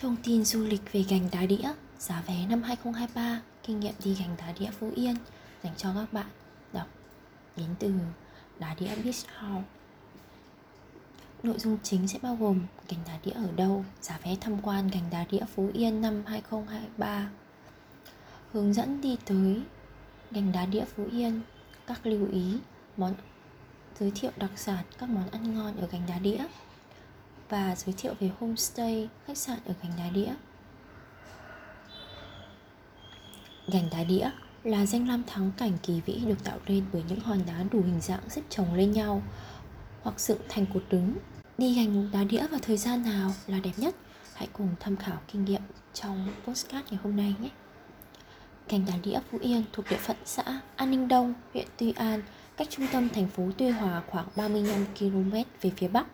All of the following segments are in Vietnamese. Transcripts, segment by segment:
Thông tin du lịch về gành đá đĩa Giá vé năm 2023 Kinh nghiệm đi gành đá đĩa Phú Yên Dành cho các bạn. Đọc Đến từ đá đĩa Beach House. Nội dung chính sẽ bao gồm gành đá đĩa ở đâu, giá vé tham quan gành đá đĩa Phú Yên năm 2023 Hướng dẫn đi tới gành đá đĩa Phú Yên Các lưu ý, món giới thiệu đặc sản, các món ăn ngon ở gành đá đĩa và giới thiệu về homestay, khách sạn ở gành đá đĩa. Gành đá đĩa là danh lam thắng cảnh kỳ vĩ được tạo nên bởi những hòn đá đủ hình dạng xếp chồng lên nhau hoặc dựng thành cột đứng. Đi gành đá đĩa vào thời gian nào là đẹp nhất? Hãy cùng tham khảo kinh nghiệm trong postcard ngày hôm nay nhé. Gành đá đĩa Phú Yên thuộc địa phận xã An Ninh Đông, huyện Tuy An, cách trung tâm thành phố Tuy Hòa khoảng 35 km về phía bắc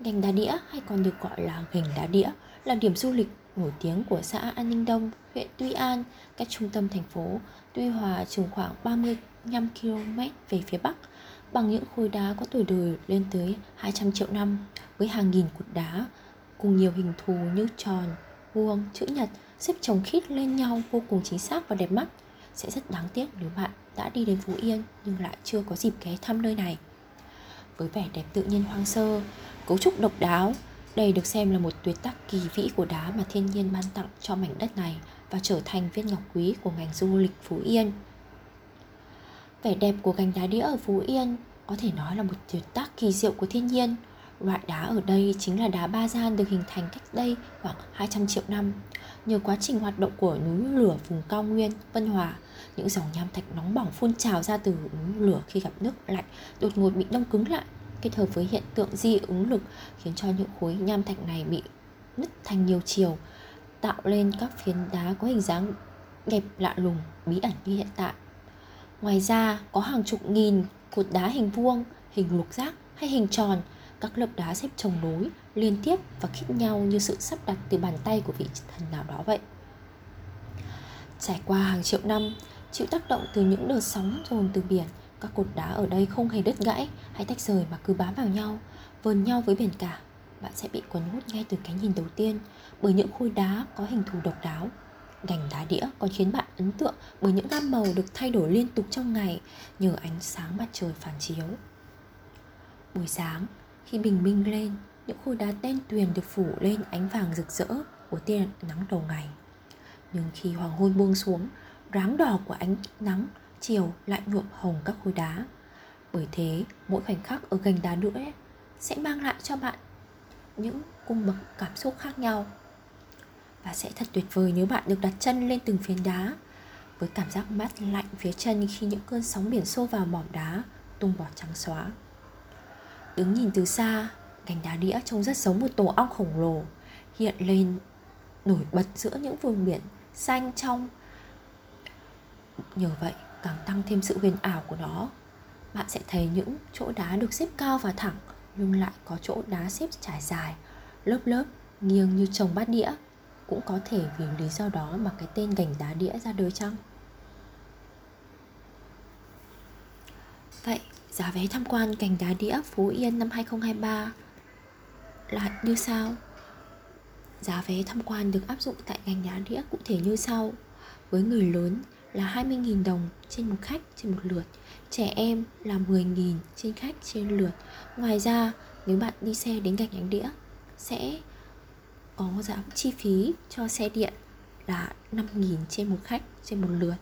Gành đá đĩa hay còn được gọi là gành đá đĩa là điểm du lịch nổi tiếng của xã An Ninh Đông, huyện Tuy An, cách trung tâm thành phố Tuy Hòa chừng khoảng 35 km về phía bắc bằng những khối đá có tuổi đời lên tới 200 triệu năm với hàng nghìn cột đá cùng nhiều hình thù như tròn, vuông, chữ nhật xếp chồng khít lên nhau vô cùng chính xác và đẹp mắt sẽ rất đáng tiếc nếu bạn đã đi đến Phú Yên nhưng lại chưa có dịp ghé thăm nơi này. Với vẻ đẹp tự nhiên hoang sơ, cấu trúc độc đáo, đây được xem là một tuyệt tác kỳ vĩ của đá mà thiên nhiên ban tặng cho mảnh đất này và trở thành viên ngọc quý của ngành du lịch Phú Yên. Vẻ đẹp của gành đá đĩa ở Phú Yên có thể nói là một tuyệt tác kỳ diệu của thiên nhiên. Loại đá ở đây chính là đá ba gian được hình thành cách đây khoảng 200 triệu năm. Nhờ quá trình hoạt động của núi lửa vùng cao nguyên, Vân Hòa, những dòng nham thạch nóng bỏng phun trào ra từ núi lửa khi gặp nước lạnh đột ngột bị đông cứng lại kết hợp với hiện tượng di ứng lực khiến cho những khối nham thạch này bị nứt thành nhiều chiều, tạo lên các phiến đá có hình dáng đẹp lạ lùng, bí ẩn như hiện tại. Ngoài ra, có hàng chục nghìn cột đá hình vuông, hình lục giác hay hình tròn, các lớp đá xếp chồng nối liên tiếp và khít nhau như sự sắp đặt từ bàn tay của vị thần nào đó vậy. Trải qua hàng triệu năm, chịu tác động từ những đợt sóng dồn từ biển các cột đá ở đây không hề đứt gãy hay tách rời mà cứ bám vào nhau, vờn nhau với biển cả. Bạn sẽ bị cuốn hút ngay từ cái nhìn đầu tiên bởi những khối đá có hình thù độc đáo. Gành đá đĩa còn khiến bạn ấn tượng bởi những gam màu được thay đổi liên tục trong ngày nhờ ánh sáng mặt trời phản chiếu. Buổi sáng, khi bình minh lên, những khối đá đen tuyền được phủ lên ánh vàng rực rỡ của tia nắng đầu ngày. Nhưng khi hoàng hôn buông xuống, ráng đỏ của ánh nắng chiều lại nhuộm hồng các khối đá. Bởi thế, mỗi khoảnh khắc ở gành đá nữa sẽ mang lại cho bạn những cung bậc cảm xúc khác nhau. Và sẽ thật tuyệt vời nếu bạn được đặt chân lên từng phiến đá, với cảm giác mát lạnh phía chân khi những cơn sóng biển xô vào mỏm đá, tung bọt trắng xóa. Đứng nhìn từ xa, gành đá đĩa trông rất giống một tổ ong khổng lồ, hiện lên, nổi bật giữa những vùng biển xanh trong. Nhờ vậy càng tăng thêm sự huyền ảo của nó. Bạn sẽ thấy những chỗ đá được xếp cao và thẳng, nhưng lại có chỗ đá xếp trải dài, lớp lớp, nghiêng như trồng bát đĩa. Cũng có thể vì lý do đó mà cái tên gành đá đĩa ra đời chăng? Vậy, giá vé tham quan gành đá đĩa Phú Yên năm 2023 là như sau. Giá vé tham quan được áp dụng tại gành đá đĩa cụ thể như sau. Với người lớn là 20.000 đồng trên một khách trên một lượt Trẻ em là 10.000 trên khách trên lượt. Ngoài ra nếu bạn đi xe đến gạch nhánh đĩa Sẽ có giảm chi phí cho xe điện là 5.000 trên một khách trên một lượt.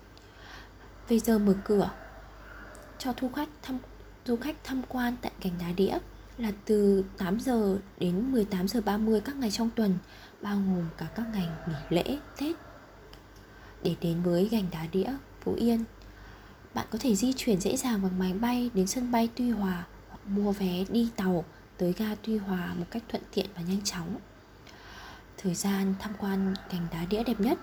Về giờ mở cửa cho thu khách thăm du khách tham quan tại gành đá đĩa là từ 8 giờ đến 18 giờ 30 các ngày trong tuần bao gồm cả các ngày nghỉ lễ, Tết để đến với gành đá đĩa Phú Yên. Bạn có thể di chuyển dễ dàng bằng máy bay đến sân bay Tuy Hòa hoặc mua vé đi tàu tới ga Tuy Hòa một cách thuận tiện và nhanh chóng. Thời gian tham quan gành đá đĩa đẹp nhất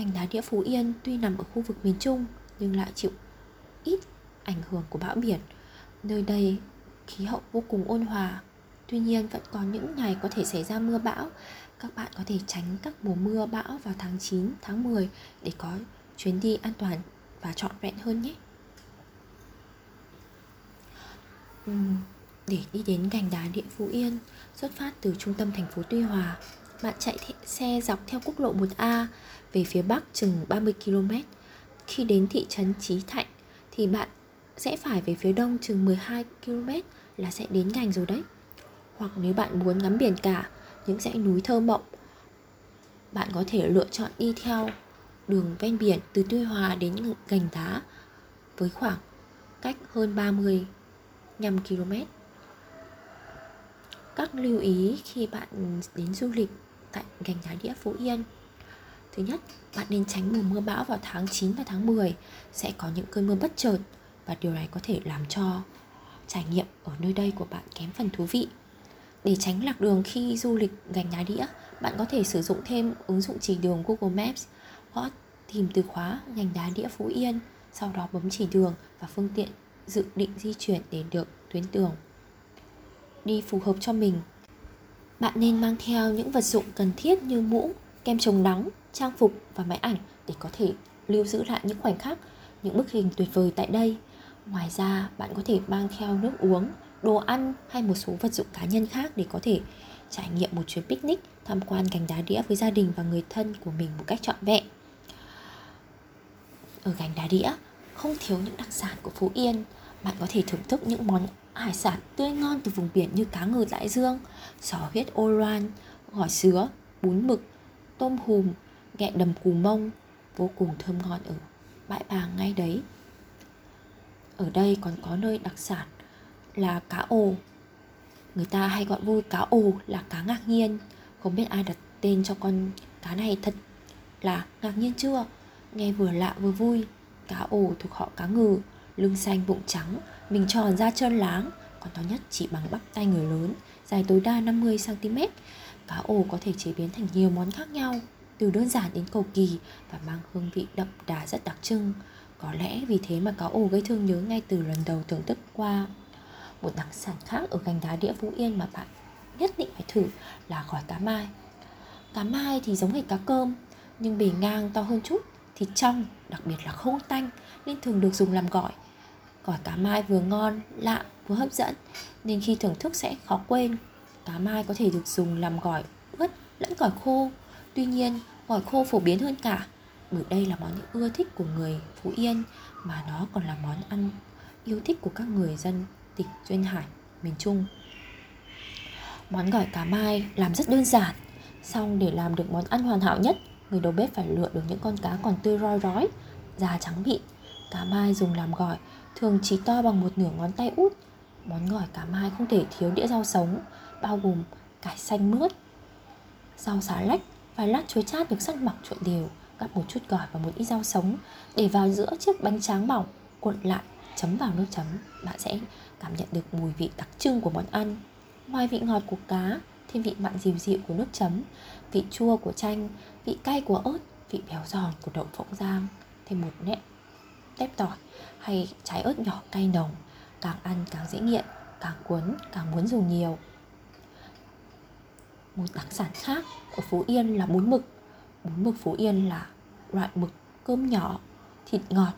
Gành đá đĩa Phú Yên tuy nằm ở khu vực miền Trung nhưng lại chịu ít ảnh hưởng của bão biển. Nơi đây khí hậu vô cùng ôn hòa, tuy nhiên vẫn có những ngày có thể xảy ra mưa bão các bạn có thể tránh các mùa mưa bão vào tháng 9, tháng 10 để có chuyến đi an toàn và trọn vẹn hơn nhé. Để đi đến gành đá địa Phú Yên, xuất phát từ trung tâm thành phố Tuy Hòa, bạn chạy xe dọc theo quốc lộ 1A về phía bắc chừng 30 km. Khi đến thị trấn Trí Thạnh thì bạn sẽ phải về phía đông chừng 12 km là sẽ đến ngành rồi đấy. Hoặc nếu bạn muốn ngắm biển cả, những dãy núi thơ mộng, bạn có thể lựa chọn đi theo đường ven biển từ Tuy Hòa đến Gành Đá với khoảng cách hơn 35 km. Các lưu ý khi bạn đến du lịch tại Gành Đá Đĩa Phú Yên Thứ nhất, bạn nên tránh mùa mưa bão vào tháng 9 và tháng 10 Sẽ có những cơn mưa bất chợt Và điều này có thể làm cho trải nghiệm ở nơi đây của bạn kém phần thú vị để tránh lạc đường khi du lịch gành đá đĩa Bạn có thể sử dụng thêm ứng dụng chỉ đường Google Maps Hoặc tìm từ khóa gành đá đĩa Phú Yên Sau đó bấm chỉ đường và phương tiện dự định di chuyển để được tuyến đường Đi phù hợp cho mình bạn nên mang theo những vật dụng cần thiết như mũ, kem chống nắng, trang phục và máy ảnh để có thể lưu giữ lại những khoảnh khắc, những bức hình tuyệt vời tại đây. Ngoài ra, bạn có thể mang theo nước uống, đồ ăn hay một số vật dụng cá nhân khác để có thể trải nghiệm một chuyến picnic, tham quan gành đá đĩa với gia đình và người thân của mình một cách trọn vẹn. Ở gành đá đĩa, không thiếu những đặc sản của Phú Yên, bạn có thể thưởng thức những món hải sản tươi ngon từ vùng biển như cá ngừ đại dương, sò huyết ô loan, gỏi sứa, bún mực, tôm hùm, ghẹ đầm cù mông vô cùng thơm ngon ở bãi bàng ngay đấy. Ở đây còn có nơi đặc sản là cá ồ. Người ta hay gọi vui cá ồ là cá ngạc nhiên. Không biết ai đặt tên cho con cá này thật là ngạc nhiên chưa? Nghe vừa lạ vừa vui. Cá ồ thuộc họ cá ngừ, lưng xanh bụng trắng, mình tròn da trơn láng, còn to nhất chỉ bằng bắp tay người lớn, dài tối đa 50cm. Cá ồ có thể chế biến thành nhiều món khác nhau, từ đơn giản đến cầu kỳ và mang hương vị đậm đà rất đặc trưng. Có lẽ vì thế mà cá ồ gây thương nhớ ngay từ lần đầu thưởng thức qua. Một đặc sản khác ở gành đá đĩa Phú Yên mà bạn nhất định phải thử là gỏi cá mai. Cá mai thì giống hệt cá cơm, nhưng bề ngang to hơn chút, thịt trong, đặc biệt là không tanh nên thường được dùng làm gỏi. Gỏi cá mai vừa ngon, lạ, vừa hấp dẫn Nên khi thưởng thức sẽ khó quên. Cá mai có thể được dùng làm gỏi ướt lẫn gỏi khô. Tuy nhiên, gỏi khô phổ biến hơn cả Bởi đây là món ưa thích của người Phú Yên Mà nó còn là món ăn yêu thích của các người dân tỉnh Duyên Hải, miền Trung Món gỏi cá mai làm rất đơn giản Xong để làm được món ăn hoàn hảo nhất Người đầu bếp phải lựa được những con cá còn tươi roi rói Da trắng mịn Cá mai dùng làm gỏi thường chỉ to bằng một nửa ngón tay út. Món gỏi cá mai không thể thiếu đĩa rau sống, bao gồm cải xanh mướt, rau xá lách, vài lát chuối chát được sắc mỏng trộn đều, gắp một chút gỏi và một ít rau sống để vào giữa chiếc bánh tráng mỏng, cuộn lại, chấm vào nước chấm. Bạn sẽ cảm nhận được mùi vị đặc trưng của món ăn. Ngoài vị ngọt của cá, thêm vị mặn dịu dịu của nước chấm, vị chua của chanh, vị cay của ớt, vị béo giòn của đậu phộng rang, thêm một nét tép tỏi hay trái ớt nhỏ cay nồng càng ăn càng dễ nghiện càng cuốn càng muốn dùng nhiều một đặc sản khác ở phú yên là bún mực bún mực phú yên là loại mực cơm nhỏ thịt ngọt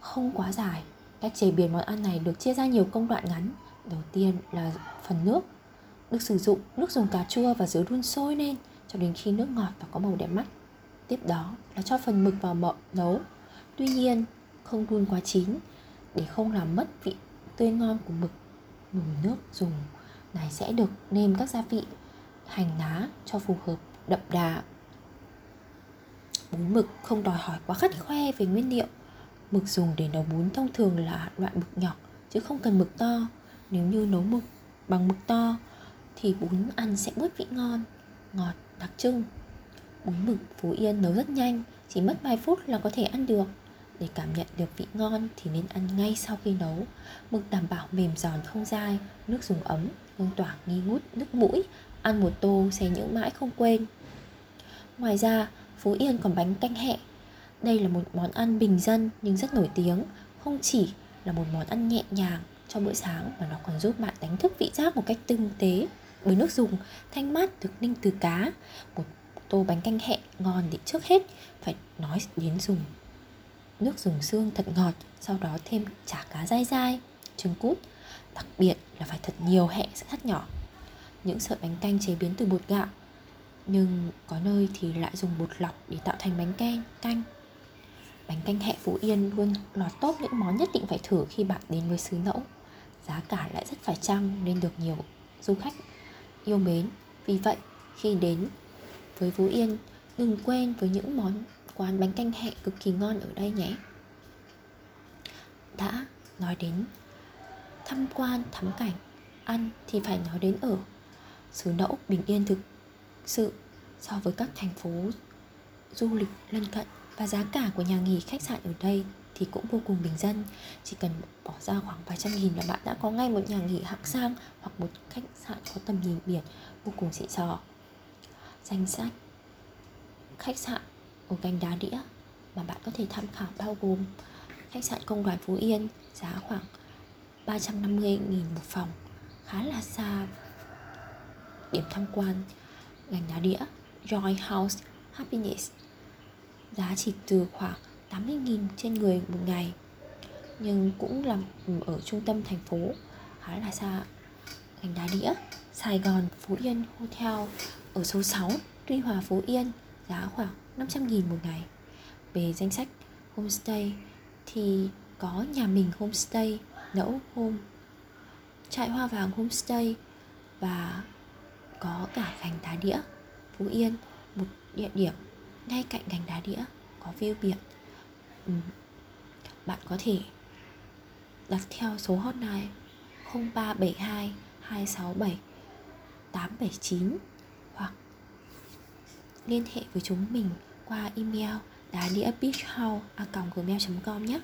không quá dài cách chế biến món ăn này được chia ra nhiều công đoạn ngắn. Đầu tiên là phần nước. Được sử dụng, nước dùng cà chua và dứa đun sôi lên cho đến khi nước ngọt và có màu đẹp mắt. Tiếp đó là cho phần mực vào mỡ nấu. Tuy nhiên, không đun quá chín để không làm mất vị tươi ngon của mực. Nồi nước dùng này sẽ được nêm các gia vị hành lá cho phù hợp đậm đà. Bún mực không đòi hỏi quá khắt khoe về nguyên liệu mực dùng để nấu bún thông thường là loại mực nhỏ chứ không cần mực to. Nếu như nấu mực bằng mực to thì bún ăn sẽ bớt vị ngon ngọt đặc trưng. Bún mực phú yên nấu rất nhanh chỉ mất vài phút là có thể ăn được. Để cảm nhận được vị ngon thì nên ăn ngay sau khi nấu. Mực đảm bảo mềm giòn không dai Nước dùng ấm, hương tỏa nghi ngút nước mũi Ăn một tô sẽ nhớ mãi không quên. Ngoài ra, Phú Yên còn bánh canh hẹ đây là một món ăn bình dân nhưng rất nổi tiếng. Không chỉ là một món ăn nhẹ nhàng cho bữa sáng Mà nó còn giúp bạn đánh thức vị giác một cách tinh tế. Bởi nước dùng, thanh mát được ninh từ cá, Một tô bánh canh hẹ ngon thì trước hết phải nói đến dùng nước dùng xương thật ngọt, sau đó thêm chả cá dai dai, trứng cút. Đặc biệt là phải thật nhiều hẹ cắt nhỏ. Những sợi bánh canh chế biến từ bột gạo, Nhưng có nơi thì lại dùng bột lọc để tạo thành bánh canh canh. Bánh canh hẹ Phú Yên luôn lọt top những món nhất định phải thử khi bạn đến với xứ Nẫu Giá cả lại rất phải chăng nên được nhiều du khách yêu mến. Vì vậy, khi đến với Phú Yên, đừng quên với những món quán bánh canh hẹ cực kỳ ngon ở đây nhé. Đã nói đến tham quan, thắm cảnh, ăn thì phải nói đến ở. Xứ nẫu bình yên thực sự so với các thành phố du lịch lân cận và giá cả của nhà nghỉ khách sạn ở đây thì cũng vô cùng bình dân. Chỉ cần bỏ ra khoảng vài trăm nghìn là bạn đã có ngay một nhà nghỉ hạng sang hoặc một khách sạn có tầm nhìn biển vô cùng xịn sò. Danh sách khách sạn ở gành đá đĩa mà bạn có thể tham khảo bao gồm khách sạn công đoàn Phú Yên, giá khoảng 350.000 một phòng, khá là xa điểm tham quan gành đá đĩa Joy House, Happiness giá chỉ từ khoảng 80.000 trên người một ngày. Nhưng cũng là ở trung tâm thành phố, khá là xa gành đá đĩa. Sài Gòn, Phú Yên Hotel ở số 6 Tuy Hòa, Phú Yên, giá khoảng 500.000 một ngày. Về danh sách homestay thì có nhà mình homestay nẫu home trại hoa vàng homestay và có cả gành đá đĩa. Phú yên, một địa điểm ngay cạnh gành đá đĩa, có view biển ừ. bạn có thể đặt theo số hotline 0372 267 879 hoặc liên hệ với chúng mình qua email đá đĩa beachhouse.gmail.com nhé